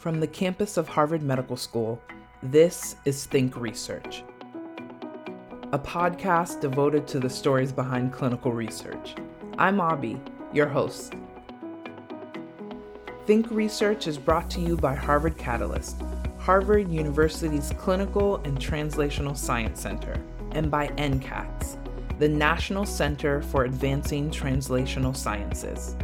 From the campus of Harvard Medical School, this is Think Research, a podcast devoted to the stories behind clinical research. I'm Abby, your host. Think Research is brought to you by Harvard Catalyst, Harvard University's Clinical and Translational Science Center, and by NCATS, the National Center for Advancing Translational Sciences.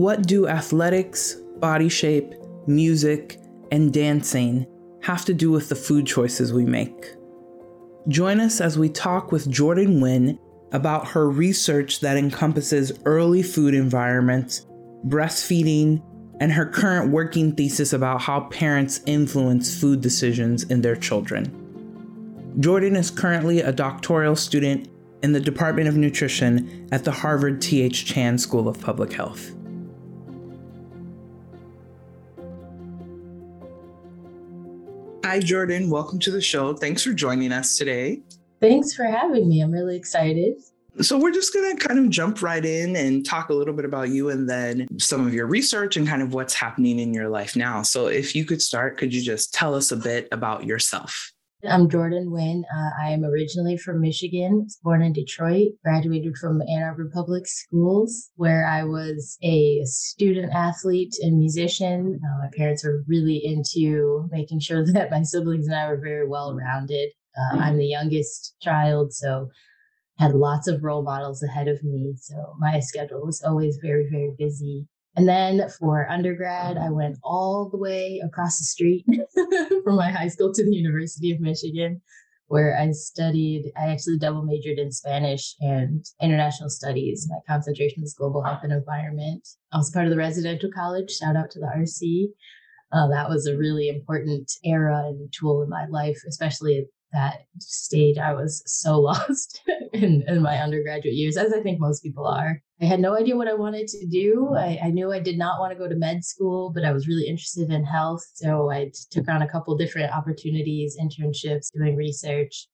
What do athletics, body shape, music, and dancing have to do with the food choices we make? Join us as we talk with Jhordan Wynne about her research that encompasses early food environments, breastfeeding, and her current working thesis about how parents influence food decisions in their children. Jhordan is currently a doctoral student in the Department of Nutrition at the Harvard T.H. Chan School of Public Health. Hi, Jhordan. Welcome to the show. Thanks for joining us today. Thanks for having me. I'm really excited. So, we're just going to kind of jump right in and talk a little bit about you and then some of your research and kind of what's happening in your life now. So, if you could start, could you just tell us a bit about yourself? I'm Jhordan Wynne. Uh, I am originally from Michigan, born in Detroit, graduated from Ann Arbor Public Schools, where I was a student athlete and musician. Uh, my parents were really into making sure that my siblings and I were very well rounded. Uh, I'm the youngest child, so had lots of role models ahead of me. So my schedule was always very, very busy. And then for undergrad, I went all the way across the street from my high school to the University of Michigan, where I studied, I actually double majored in Spanish and international studies. My concentration was global health and environment. I was part of the residential college. Shout out to the RC. Uh, that was a really important era and tool in my life, especially at that stage, I was so lost in, in my undergraduate years, as I think most people are. I had no idea what I wanted to do. Mm-hmm. I, I, knew I did not want to go to med school, but I was really interested in health. So I took on a couple different opportunities, internships, doing research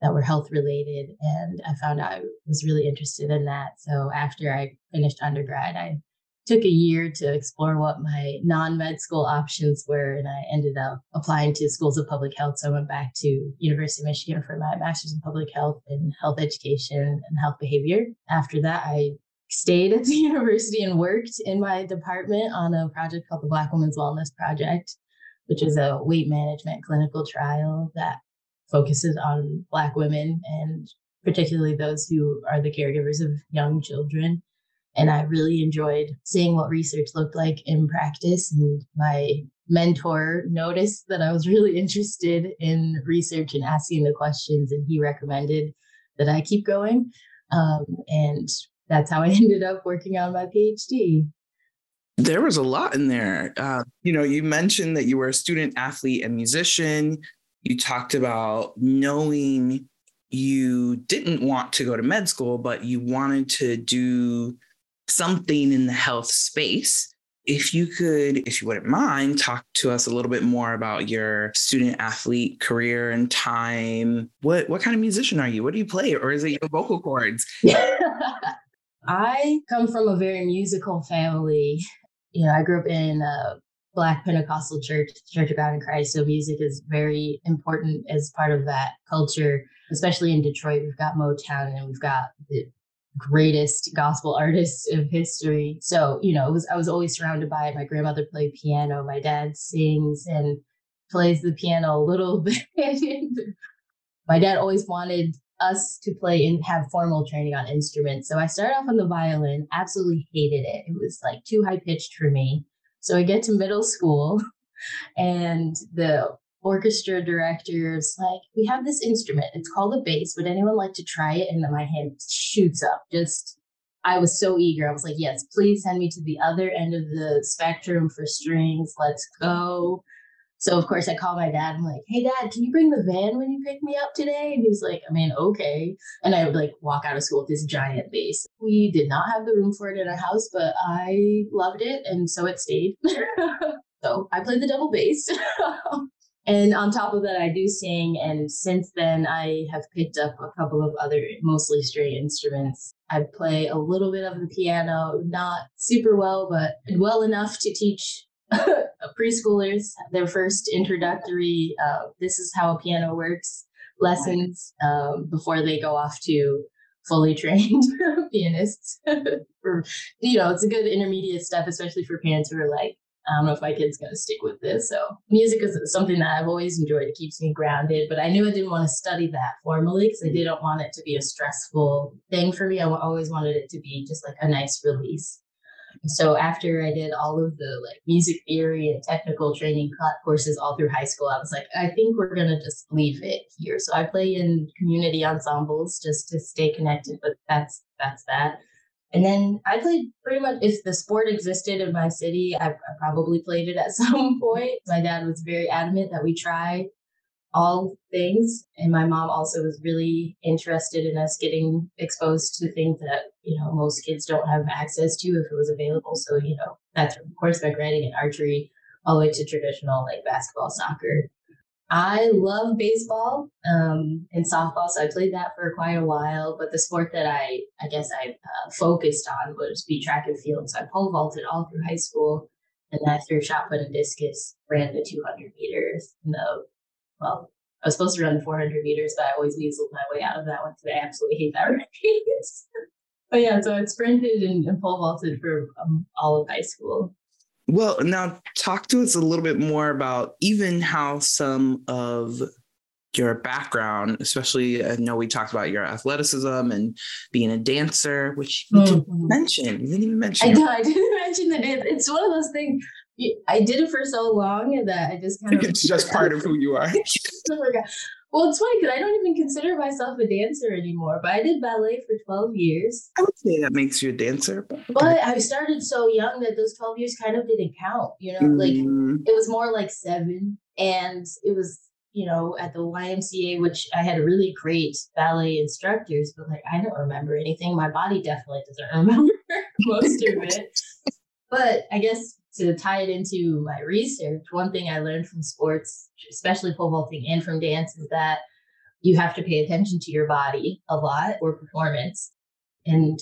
that were health related. And I found I was really interested in that. So after I finished undergrad, I took a year to explore what my non-med school options were and i ended up applying to schools of public health so i went back to university of michigan for my master's in public health and health education and health behavior after that i stayed at the university and worked in my department on a project called the black women's wellness project which is a weight management clinical trial that focuses on black women and particularly those who are the caregivers of young children and I really enjoyed seeing what research looked like in practice. And my mentor noticed that I was really interested in research and asking the questions, and he recommended that I keep going. Um, and that's how I ended up working on my PhD. There was a lot in there. Uh, you know, you mentioned that you were a student athlete and musician. You talked about knowing you didn't want to go to med school, but you wanted to do something in the health space. If you could, if you wouldn't mind, talk to us a little bit more about your student athlete career and time. What what kind of musician are you? What do you play? Or is it your vocal cords? I come from a very musical family. You know, I grew up in a Black Pentecostal church, Church of God in Christ. So music is very important as part of that culture, especially in Detroit. We've got Motown and we've got the greatest gospel artists of history. So, you know, was I was always surrounded by it. My grandmother played piano, my dad sings and plays the piano a little bit. my dad always wanted us to play and have formal training on instruments. So I started off on the violin, absolutely hated it. It was like too high pitched for me. So I get to middle school and the orchestra directors like we have this instrument. It's called a bass. Would anyone like to try it? And then my hand shoots up. Just i was so eager. I was like yes please send me to the other end of the spectrum for strings. Let's go so of course i call my dad. I'm like hey dad can you bring the van when you pick me up today? And he was like i mean okay. And i would like walk out of school with this giant bass. We did not have the room for it in our house but i loved it and so it stayed. So i played the double bass. And on top of that, I do sing. And since then, I have picked up a couple of other mostly string instruments. I play a little bit of the piano, not super well, but well enough to teach preschoolers their first introductory, uh, this is how a piano works lessons um, before they go off to fully trained pianists. for, you know, it's a good intermediate step, especially for parents who are like, I don't know if my kid's going to stick with this. So, music is something that I've always enjoyed. It keeps me grounded, but I knew I didn't want to study that formally because I didn't want it to be a stressful thing for me. I always wanted it to be just like a nice release. So after I did all of the like music theory and technical training courses all through high school, I was like, I think we're gonna just leave it here. So I play in community ensembles just to stay connected, but that's that's that. And then I played pretty much if the sport existed in my city, I, I probably played it at some point. My dad was very adamant that we try all things. And my mom also was really interested in us getting exposed to things that, you know, most kids don't have access to if it was available. So, you know, that's of horseback riding and archery all the way to traditional like basketball, soccer. I love baseball um, and softball, so I played that for quite a while. But the sport that I, I guess I uh, focused on was be track and field. So I pole vaulted all through high school, and then I threw shot put and discus, ran the 200 meters, and the well, I was supposed to run 400 meters, but I always weaseled my way out of that one because I absolutely hate that race. but yeah, so I sprinted and, and pole vaulted for um, all of high school. Well, now talk to us a little bit more about even how some of your background, especially I know we talked about your athleticism and being a dancer, which you mm-hmm. didn't mention. You didn't even mention. I, know, I didn't mention that it's one of those things I did it for so long that I just kind of. it's just part of who you are. well, it's funny because I don't even consider myself a dancer anymore, but I did ballet for 12 years. I would say that makes you a dancer. But, but I started so young that those 12 years kind of didn't count, you know, mm-hmm. like it was more like seven. And it was, you know, at the YMCA, which I had really great ballet instructors, but like I don't remember anything. My body definitely doesn't remember most of it. But I guess to tie it into my research, one thing I learned from sports, especially pole vaulting and from dance, is that you have to pay attention to your body a lot or performance. And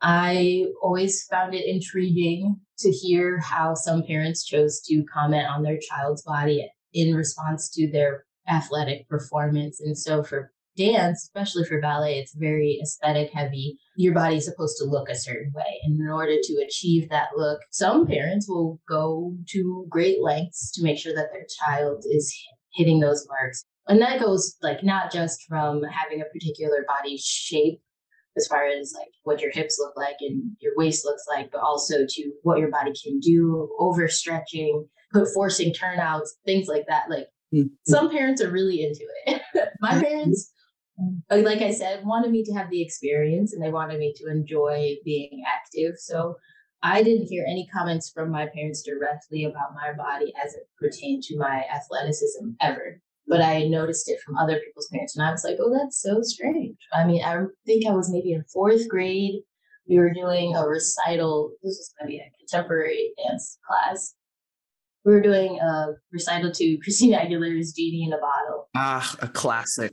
I always found it intriguing to hear how some parents chose to comment on their child's body in response to their athletic performance. And so for dance, especially for ballet, it's very aesthetic heavy. Your body's supposed to look a certain way. And in order to achieve that look, some parents will go to great lengths to make sure that their child is hitting those marks. And that goes like not just from having a particular body shape as far as like what your hips look like and your waist looks like, but also to what your body can do, overstretching, put forcing turnouts, things like that. Like mm-hmm. some parents are really into it. My parents like I said, wanted me to have the experience and they wanted me to enjoy being active. So I didn't hear any comments from my parents directly about my body as it pertained to my athleticism ever. But I noticed it from other people's parents, and I was like, oh, that's so strange. I mean, I think I was maybe in fourth grade. We were doing a recital. This was going to be a contemporary dance class. We were doing a recital to Christina Aguilera's Genie in a Bottle. Ah, a classic.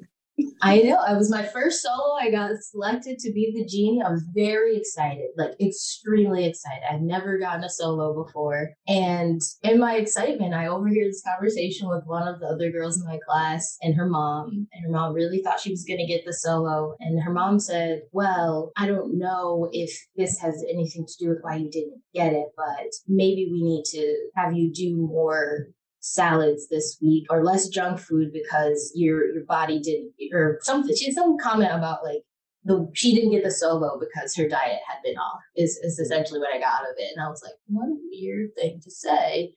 I know. It was my first solo. I got selected to be the genie. I was very excited, like extremely excited. I've never gotten a solo before. And in my excitement, I overhear this conversation with one of the other girls in my class and her mom. And her mom really thought she was going to get the solo. And her mom said, Well, I don't know if this has anything to do with why you didn't get it, but maybe we need to have you do more salads this week or less junk food because your your body didn't or something she had some comment about like the she didn't get the solo because her diet had been off is is mm-hmm. essentially what I got out of it. And I was like, what a weird thing to say.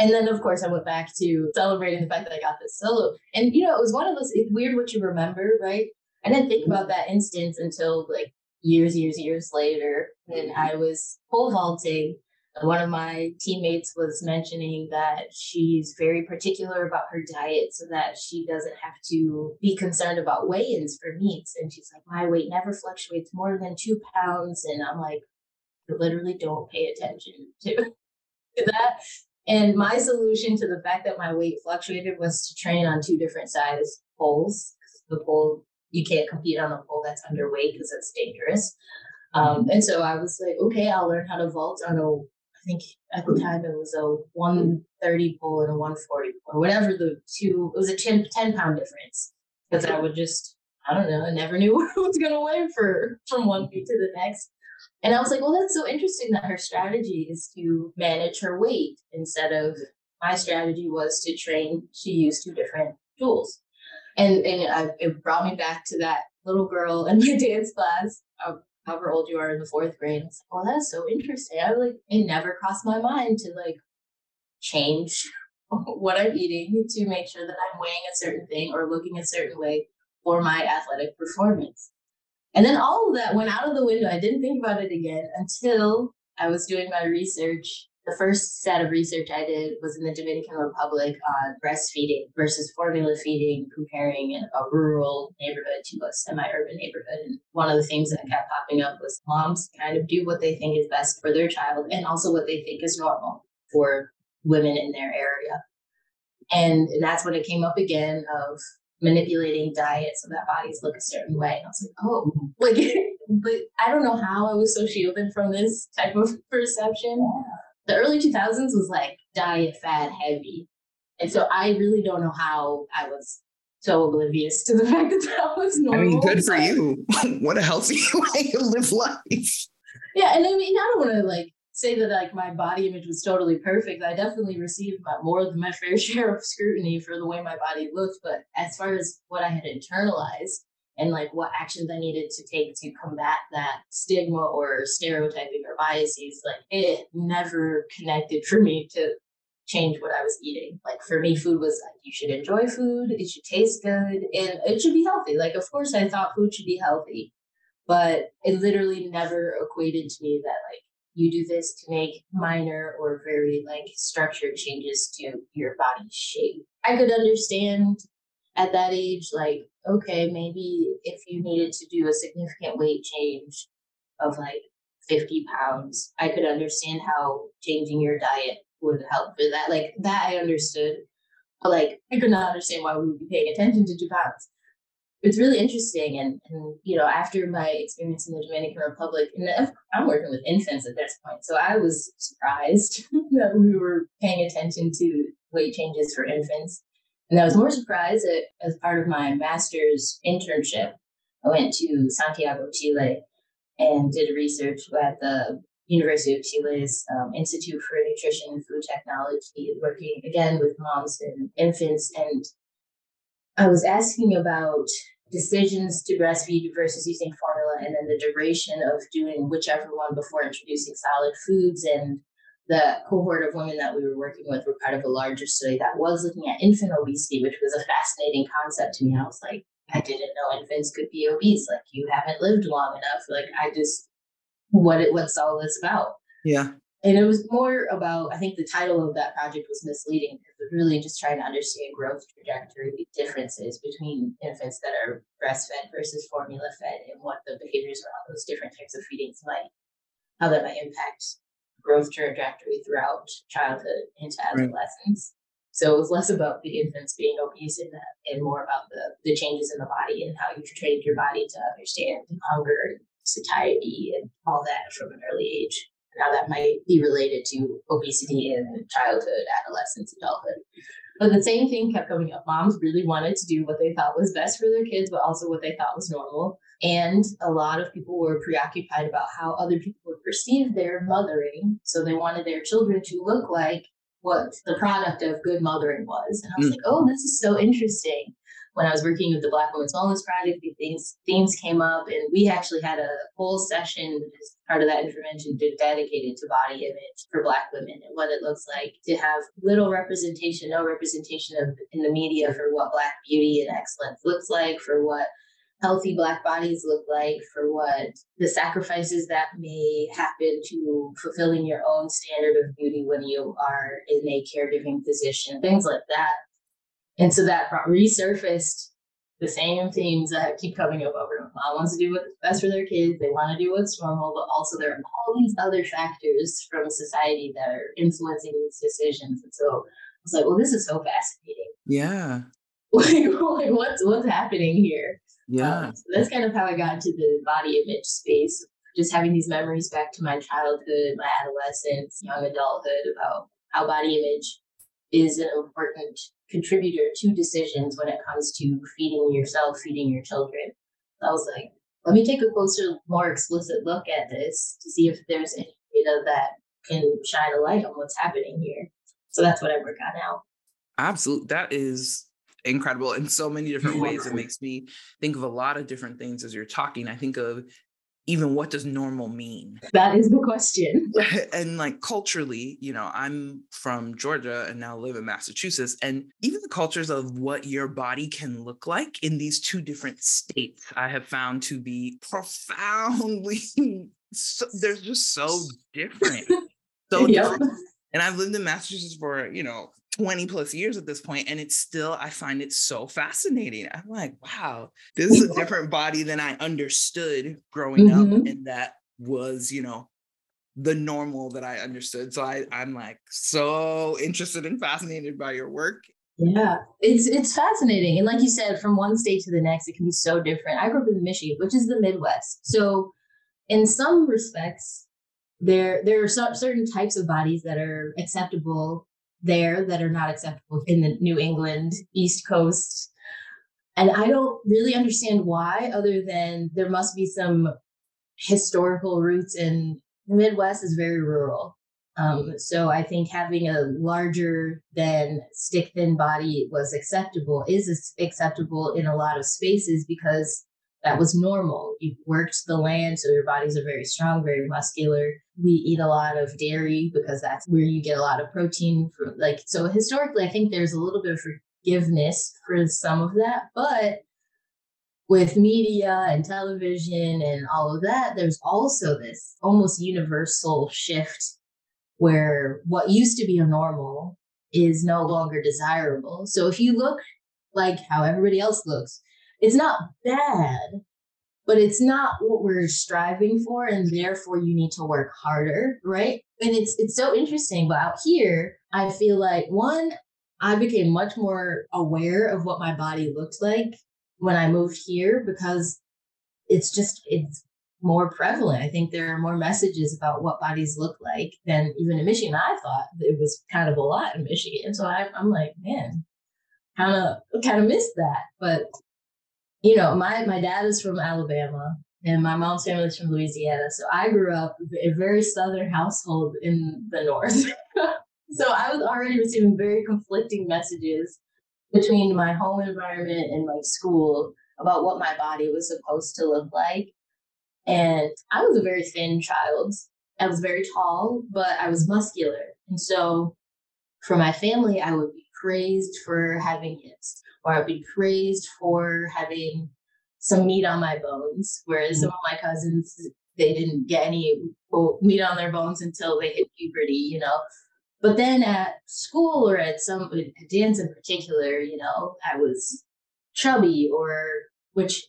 And then of course I went back to celebrating the fact that I got this solo. And you know, it was one of those it's weird what you remember, right? I didn't think about mm-hmm. that instance until like years, years, years later. And mm-hmm. I was pole vaulting one of my teammates was mentioning that she's very particular about her diet so that she doesn't have to be concerned about weigh ins for meets. And she's like, My weight never fluctuates more than two pounds. And I'm like, I literally don't pay attention to, to that. And my solution to the fact that my weight fluctuated was to train on two different size poles. The pole, you can't compete on a pole that's underweight because that's dangerous. Um, and so I was like, okay, I'll learn how to vault on a, think at the time it was a 130 pull and a 140 or whatever the two, it was a 10, 10 pound difference. Because I would just, I don't know, I never knew what I was going to weigh for from one week to the next. And I was like, well, that's so interesting that her strategy is to manage her weight instead of my strategy was to train to use two different tools. And, and I, it brought me back to that little girl in my dance class, uh, however old you are in the fourth grade. Like, well, that's so interesting. I like, it never crossed my mind to like change what I'm eating to make sure that I'm weighing a certain thing or looking a certain way for my athletic performance. And then all of that went out of the window. I didn't think about it again until I was doing my research. The first set of research I did was in the Dominican Republic on breastfeeding versus formula feeding, comparing a rural neighborhood to a semi urban neighborhood. And one of the things that kept popping up was moms kind of do what they think is best for their child and also what they think is normal for women in their area. And that's when it came up again of manipulating diet so that bodies look a certain way. And I was like, oh, like, but I don't know how I was so shielded from this type of perception. The early 2000s was like diet fad heavy. And so I really don't know how I was so oblivious to the fact that that was normal. I mean, good for you. what a healthy way to live life. Yeah, and I mean, I don't want to like say that like my body image was totally perfect. I definitely received my, more than my fair share of scrutiny for the way my body looked. But as far as what I had internalized and like what actions I needed to take to combat that stigma or stereotyping or biases, like it never connected for me to change what I was eating. Like for me, food was like you should enjoy food, it should taste good, and it should be healthy. Like of course I thought food should be healthy, but it literally never equated to me that like you do this to make minor or very like structured changes to your body shape. I could understand at that age, like, okay, maybe if you needed to do a significant weight change of like 50 pounds, I could understand how changing your diet would help for that. Like, that I understood. But like, I could not understand why we would be paying attention to two pounds it's really interesting. And, and, you know, after my experience in the Dominican Republic, and I'm working with infants at this point, so I was surprised that we were paying attention to weight changes for infants. And I was more surprised that as part of my master's internship, I went to Santiago, Chile, and did research at the University of Chile's um, Institute for Nutrition and Food Technology, working again with moms and infants. And I was asking about decisions to breastfeed versus using formula, and then the duration of doing whichever one before introducing solid foods. And the cohort of women that we were working with were part of a larger study that was looking at infant obesity, which was a fascinating concept to me. I was like, I didn't know infants could be obese. Like, you haven't lived long enough. Like, I just, what it, what's all this about? Yeah and it was more about i think the title of that project was misleading because we're really just trying to understand growth trajectory differences between infants that are breastfed versus formula fed and what the behaviors around those different types of feedings might how that might impact growth trajectory throughout childhood into adolescence right. so it was less about the infants being obese and, and more about the, the changes in the body and how you trained your body to understand hunger and satiety and all that from an early age Now that might be related to obesity in childhood, adolescence, adulthood. But the same thing kept coming up. Moms really wanted to do what they thought was best for their kids, but also what they thought was normal. And a lot of people were preoccupied about how other people would perceive their mothering. So they wanted their children to look like what the product of good mothering was. And I was mm. like, oh, this is so interesting when I was working with the Black Women's Wellness Project, these things, themes came up, and we actually had a whole session part of that intervention dedicated to body image for Black women and what it looks like to have little representation, no representation of in the media for what Black beauty and excellence looks like, for what healthy black bodies look like for what the sacrifices that may happen to fulfilling your own standard of beauty when you are in a caregiving position things like that. And so that resurfaced the same themes that keep coming up over. Mom wants to do what's best for their kids. They want to do what's normal, but also there are all these other factors from society that are influencing these decisions. And so I was like, well, this is so fascinating. Yeah. like, like what's what's happening here? Yeah. Um, so that's kind of how I got into the body image space. Just having these memories back to my childhood, my adolescence, young adulthood about how body image is an important contributor to decisions when it comes to feeding yourself, feeding your children. So I was like, let me take a closer, more explicit look at this to see if there's any data that can shine a light on what's happening here. So that's what I work on now. Absolutely. That is incredible in so many different ways. It makes me think of a lot of different things as you're talking. I think of even what does normal mean? That is the question. and like culturally, you know, I'm from Georgia and now live in Massachusetts. And even the cultures of what your body can look like in these two different states, I have found to be profoundly, so, they're just so different. So yep. different. And I've lived in Massachusetts for, you know, 20 plus years at this point and it's still i find it so fascinating. I'm like wow this is a different body than i understood growing mm-hmm. up and that was you know the normal that i understood. So i i'm like so interested and fascinated by your work. Yeah it's it's fascinating and like you said from one state to the next it can be so different. I grew up in michigan which is the midwest so in some respects there there are certain types of bodies that are acceptable there that are not acceptable in the New England East Coast. And I don't really understand why, other than there must be some historical roots in the Midwest is very rural. Um, so I think having a larger than stick thin body was acceptable, is acceptable in a lot of spaces because that was normal. You worked the land, so your bodies are very strong, very muscular. We eat a lot of dairy because that's where you get a lot of protein from. Like so, historically, I think there's a little bit of forgiveness for some of that, but with media and television and all of that, there's also this almost universal shift where what used to be a normal is no longer desirable. So if you look like how everybody else looks, it's not bad, but it's not what we're striving for, and therefore you need to work harder, right? And it's it's so interesting. But out here, I feel like one, I became much more aware of what my body looked like when I moved here because it's just it's more prevalent. I think there are more messages about what bodies look like than even in Michigan. I thought it was kind of a lot in Michigan, so I, I'm like, man, kind of kind of missed that. But you know, my my dad is from Alabama and my mom's family is from Louisiana. So I grew up a very southern household in the north. so I was already receiving very conflicting messages between my home environment and my school about what my body was supposed to look like. And I was a very thin child. I was very tall, but I was muscular. And so for my family, I would be praised for having hips or I'd be praised for having some meat on my bones. Whereas some mm. of my cousins, they didn't get any meat on their bones until they hit puberty, you know. But then at school or at some at dance in particular, you know, I was chubby or which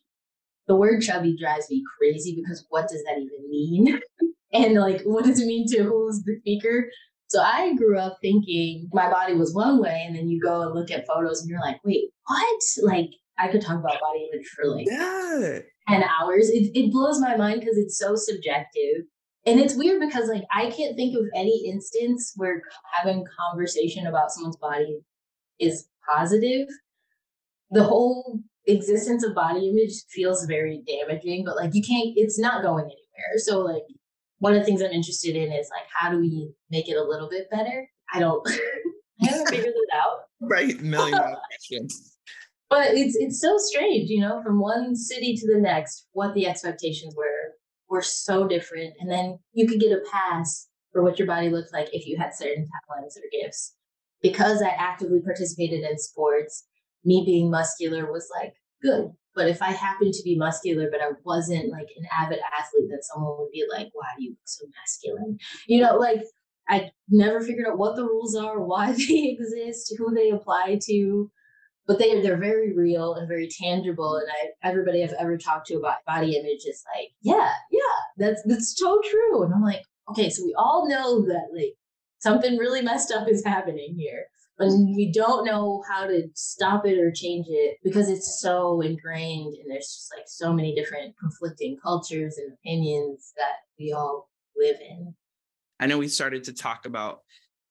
the word chubby drives me crazy because what does that even mean? and like what does it mean to who's the speaker? So I grew up thinking my body was one way, and then you go and look at photos and you're like, wait, what? Like I could talk about body image for like yeah. 10 hours. It, it blows my mind because it's so subjective. And it's weird because like I can't think of any instance where having conversation about someone's body is positive. The whole existence of body image feels very damaging, but like you can't, it's not going anywhere. So like one of the things I'm interested in is like how do we make it a little bit better? I don't I haven't figured it out. Right, million questions. But it's it's so strange, you know, from one city to the next, what the expectations were were so different. And then you could get a pass for what your body looked like if you had certain talents or gifts. Because I actively participated in sports, me being muscular was like good. But if I happened to be muscular, but I wasn't like an avid athlete, then someone would be like, why do you look so masculine? You know, like I never figured out what the rules are, why they exist, who they apply to. but they they're very real and very tangible. And I everybody I've ever talked to about body image is like, yeah, yeah, that's that's so true. And I'm like, okay, so we all know that like something really messed up is happening here. But we don't know how to stop it or change it because it's so ingrained and there's just like so many different conflicting cultures and opinions that we all live in. I know we started to talk about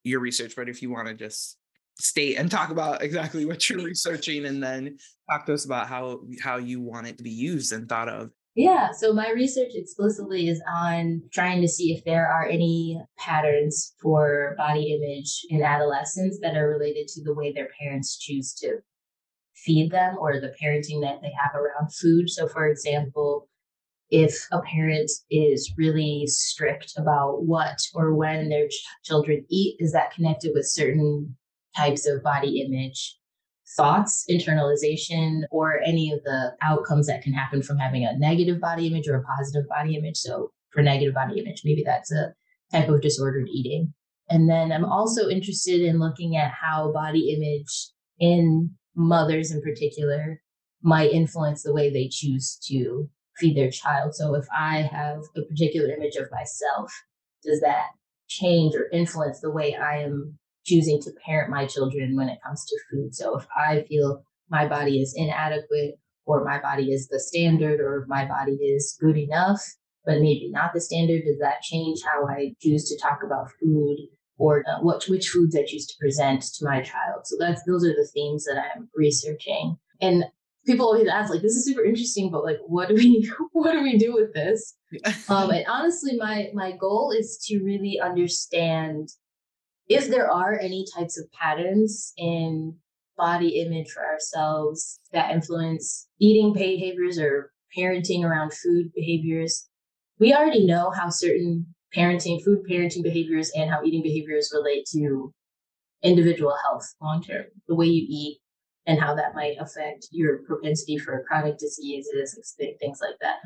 your research, but if you want to just state and talk about exactly what you're researching and then talk to us about how how you want it to be used and thought of yeah, so my research explicitly is on trying to see if there are any patterns for body image in adolescents that are related to the way their parents choose to feed them or the parenting that they have around food. So, for example, if a parent is really strict about what or when their ch- children eat, is that connected with certain types of body image thoughts, internalization, or any of the outcomes that can happen from having a negative body image or a positive body image. So, for negative body image, maybe that's a type of disordered eating. And then I'm also interested in looking at how body image in mothers in particular might influence the way they choose to feed their child. So if I have a particular image of myself, does that change or influence the way I am choosing to parent my children when it comes to food. So if I feel my body is inadequate or my body is the standard or my body is good enough, but maybe not the standard, does that change how I choose to talk about food or uh, what which foods I choose to present to my child? So that's those are the themes that I'm researching. And people always ask like this is super interesting but like what do we what do we do with this um and honestly my my goal is to really understand if there are any types of patterns in body image for ourselves that influence eating behaviors or parenting around food behaviors, we already know how certain parenting, food parenting behaviors, and how eating behaviors relate to individual health long term, the way you eat and how that might affect your propensity for chronic diseases, things like that.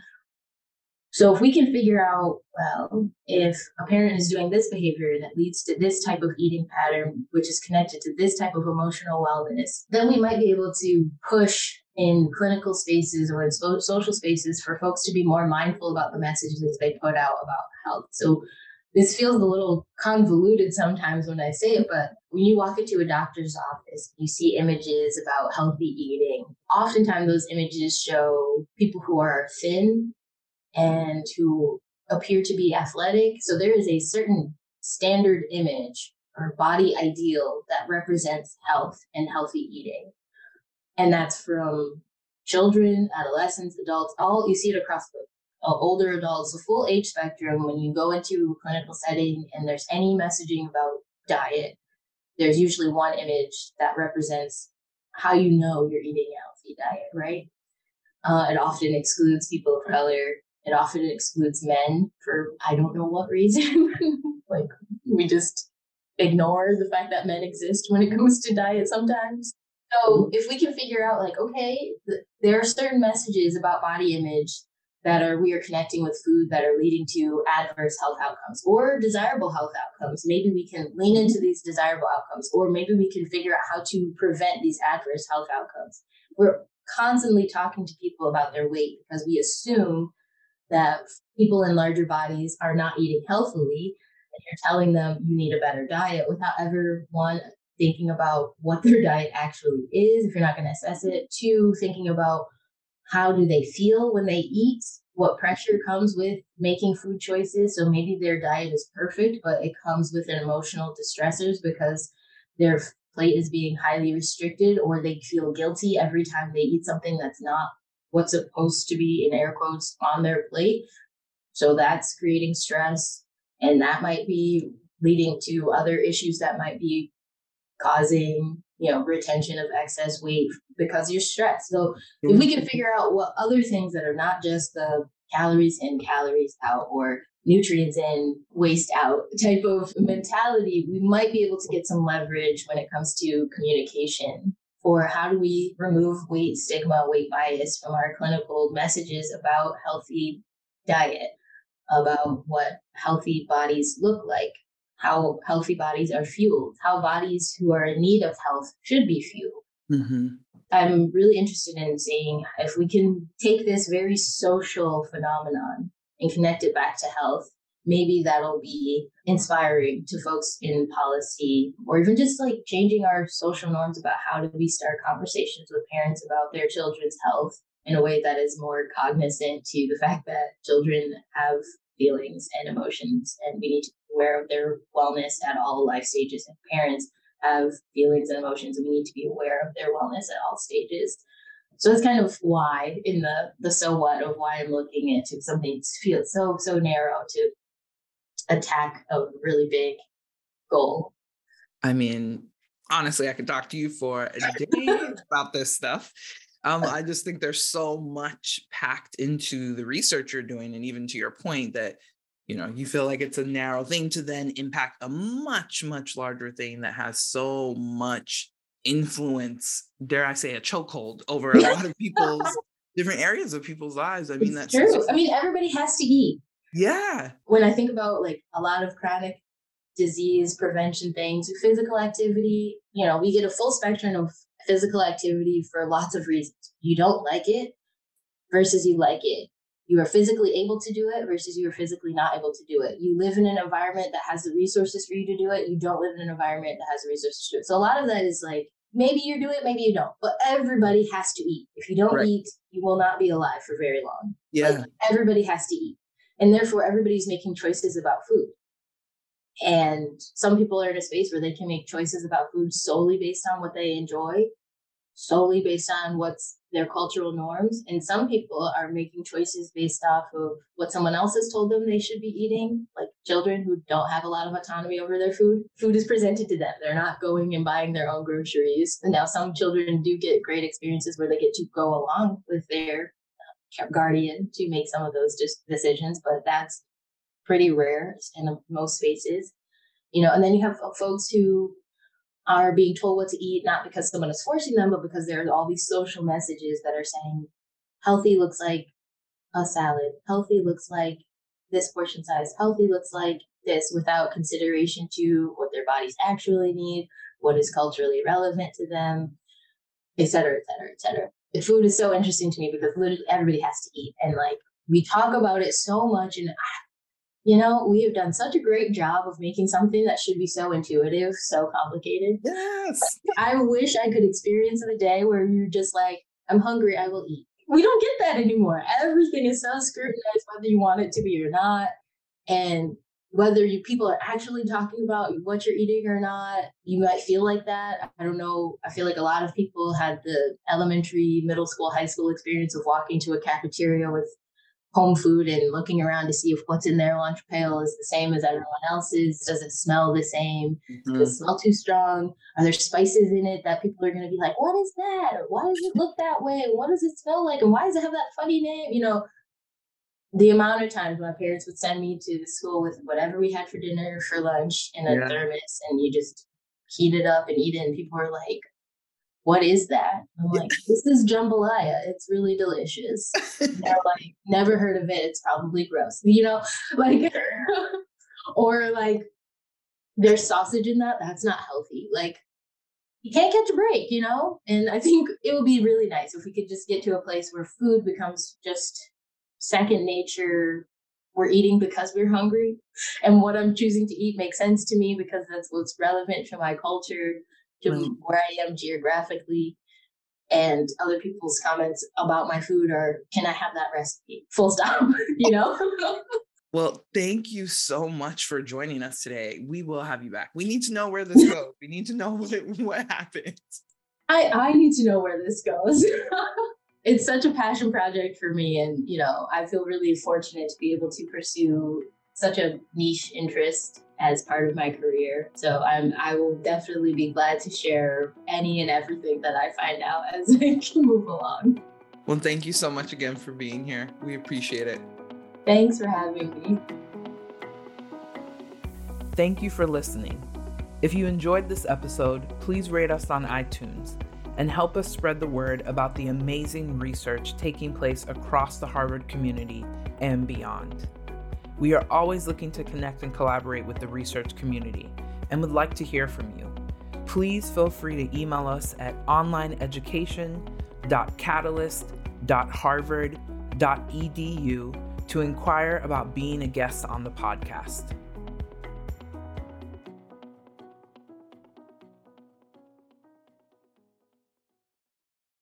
So if we can figure out, well, if a parent is doing this behavior that leads to this type of eating pattern, which is connected to this type of emotional wellness, then we might be able to push in clinical spaces or in social spaces for folks to be more mindful about the messages that they put out about health. So this feels a little convoluted sometimes when I say it, but when you walk into a doctor's office, you see images about healthy eating. Oftentimes, those images show people who are thin and who appear to be athletic. So there is a certain standard image or body ideal that represents health and healthy eating. And that's from children, adolescents, adults, all you see it across the uh, older adults, the full age spectrum. When you go into a clinical setting and there's any messaging about diet, there's usually one image that represents how you know you're eating a healthy diet, right? Uh, it often excludes people of color, it often excludes men for I don't know what reason. like we just ignore the fact that men exist when it comes to diet sometimes. So if we can figure out like, okay, th- there are certain messages about body image that are we are connecting with food that are leading to adverse health outcomes or desirable health outcomes. Maybe we can lean into these desirable outcomes, or maybe we can figure out how to prevent these adverse health outcomes. We're constantly talking to people about their weight because we assume that people in larger bodies are not eating healthily and you're telling them you need a better diet without ever one thinking about what their diet actually is if you're not going to assess it. Two thinking about how do they feel when they eat what pressure comes with making food choices. So maybe their diet is perfect but it comes with an emotional distressors because their plate is being highly restricted or they feel guilty every time they eat something that's not what's supposed to be in air quotes on their plate. So that's creating stress. And that might be leading to other issues that might be causing, you know, retention of excess weight because you're stressed. So if we can mm-hmm. figure out what other things that are not just the calories in, calories out, or nutrients in, waste out type of mentality, we might be able to get some leverage when it comes to communication or how do we remove weight stigma, weight bias from our clinical messages about healthy diet, about what healthy bodies look like, how healthy bodies are fueled, how bodies who are in need of health should be fueled. Mm-hmm. I'm really interested in seeing if we can take this very social phenomenon and connect it back to health. Maybe that'll be inspiring to folks in policy or even just like changing our social norms about how do we start conversations with parents about their children's health in a way that is more cognizant to the fact that children have feelings and emotions and we need to be aware of their wellness at all life stages. And parents have feelings and emotions and we need to be aware of their wellness at all stages. So that's kind of why in the the so what of why i'm looking into something feels so so narrow to attack a really big goal. I mean honestly i could talk to you for a day about this stuff. Um, i just think there's so much packed into the research you're doing and even to your point that you know you feel like it's a narrow thing to then impact a much much larger thing that has so much influence dare i say a chokehold over a lot of people's different areas of people's lives. I mean it's that's true. i mean everybody has to eat yeah when i think about like a lot of chronic disease prevention things physical activity you know we get a full spectrum of physical activity for lots of reasons you don't like it versus you like it you are physically able to do it versus you are physically not able to do it. You live in an environment that has the resources for you to do it. You don't live in an environment that has the resources to do it. So a lot of that is like maybe you do it, maybe you don't. But everybody has to eat. If you don't right. eat, you will not be alive for very long. Yeah. Like, everybody has to eat. And therefore everybody's making choices about food. And some people are in a space where they can make choices about food solely based on what they enjoy, solely based on what's their cultural norms. And some people are making choices based off of what someone else has told them they should be eating, like children who don't have a lot of autonomy over their food. Food is presented to them. They're not going and buying their own groceries. And now some children do get great experiences where they get to go along with their guardian to make some of those decisions, but that's pretty rare in most spaces. You know, and then you have folks who are being told what to eat, not because someone is forcing them, but because there are all these social messages that are saying healthy looks like a salad, healthy looks like this portion size, healthy looks like this without consideration to what their bodies actually need, what is culturally relevant to them, et cetera, et cetera, et cetera. The food is so interesting to me because literally everybody has to eat. And like we talk about it so much and ah, you know, we have done such a great job of making something that should be so intuitive, so complicated. Yes. I wish I could experience the day where you're just like, I'm hungry, I will eat. We don't get that anymore. Everything is so scrutinized, whether you want it to be or not. And whether you people are actually talking about what you're eating or not, you might feel like that. I don't know. I feel like a lot of people had the elementary, middle school, high school experience of walking to a cafeteria with home food and looking around to see if what's in their lunch pail is the same as everyone else's. Does it smell the same? Mm-hmm. Does it smell too strong? Are there spices in it that people are going to be like, what is that? Or why does it look that way? What does it smell like? And why does it have that funny name? You know, the amount of times my parents would send me to the school with whatever we had for dinner for lunch in a yeah. thermos and you just heat it up and eat it and people were like what is that? I'm like, this is jambalaya. It's really delicious. they're like, never heard of it. It's probably gross. You know, like, or like, there's sausage in that. That's not healthy. Like, you can't catch a break, you know? And I think it would be really nice if we could just get to a place where food becomes just second nature. We're eating because we're hungry. And what I'm choosing to eat makes sense to me because that's what's relevant to my culture to right. where I am geographically. And other people's comments about my food are, can I have that recipe? Full stop, you know? Well, thank you so much for joining us today. We will have you back. We need to know where this goes. We need to know what, what happens. I, I need to know where this goes. It's such a passion project for me. And, you know, I feel really fortunate to be able to pursue such a niche interest as part of my career. So I'm I will definitely be glad to share any and everything that I find out as I move along. Well, thank you so much again for being here. We appreciate it. Thanks for having me. Thank you for listening. If you enjoyed this episode, please rate us on iTunes and help us spread the word about the amazing research taking place across the Harvard community and beyond. We are always looking to connect and collaborate with the research community and would like to hear from you. please feel free to email us at onlineeducation.catalyst.harvard.edu to inquire about being a guest on the podcast.